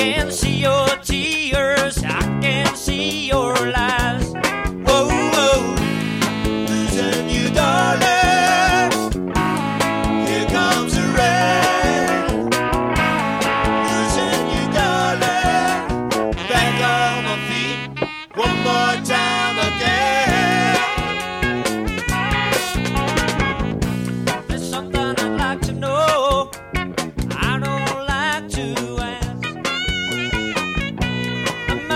can see your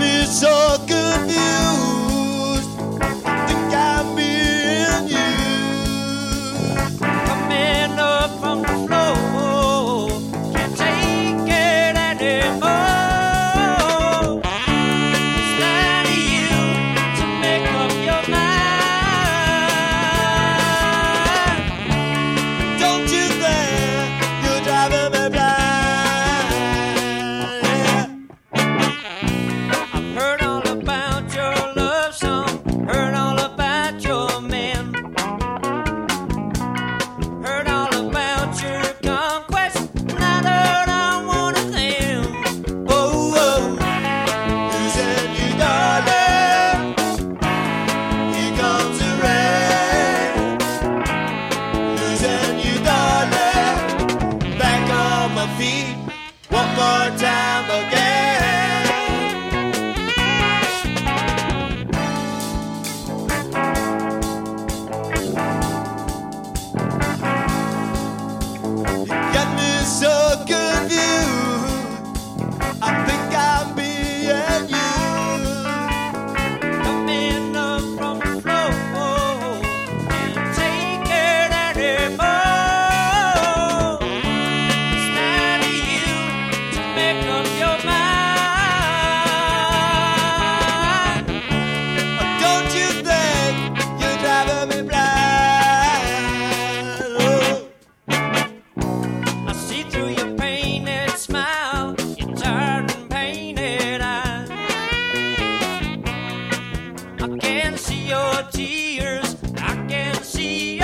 I'm so confused. feet. One more time again. I can see your tears. I can see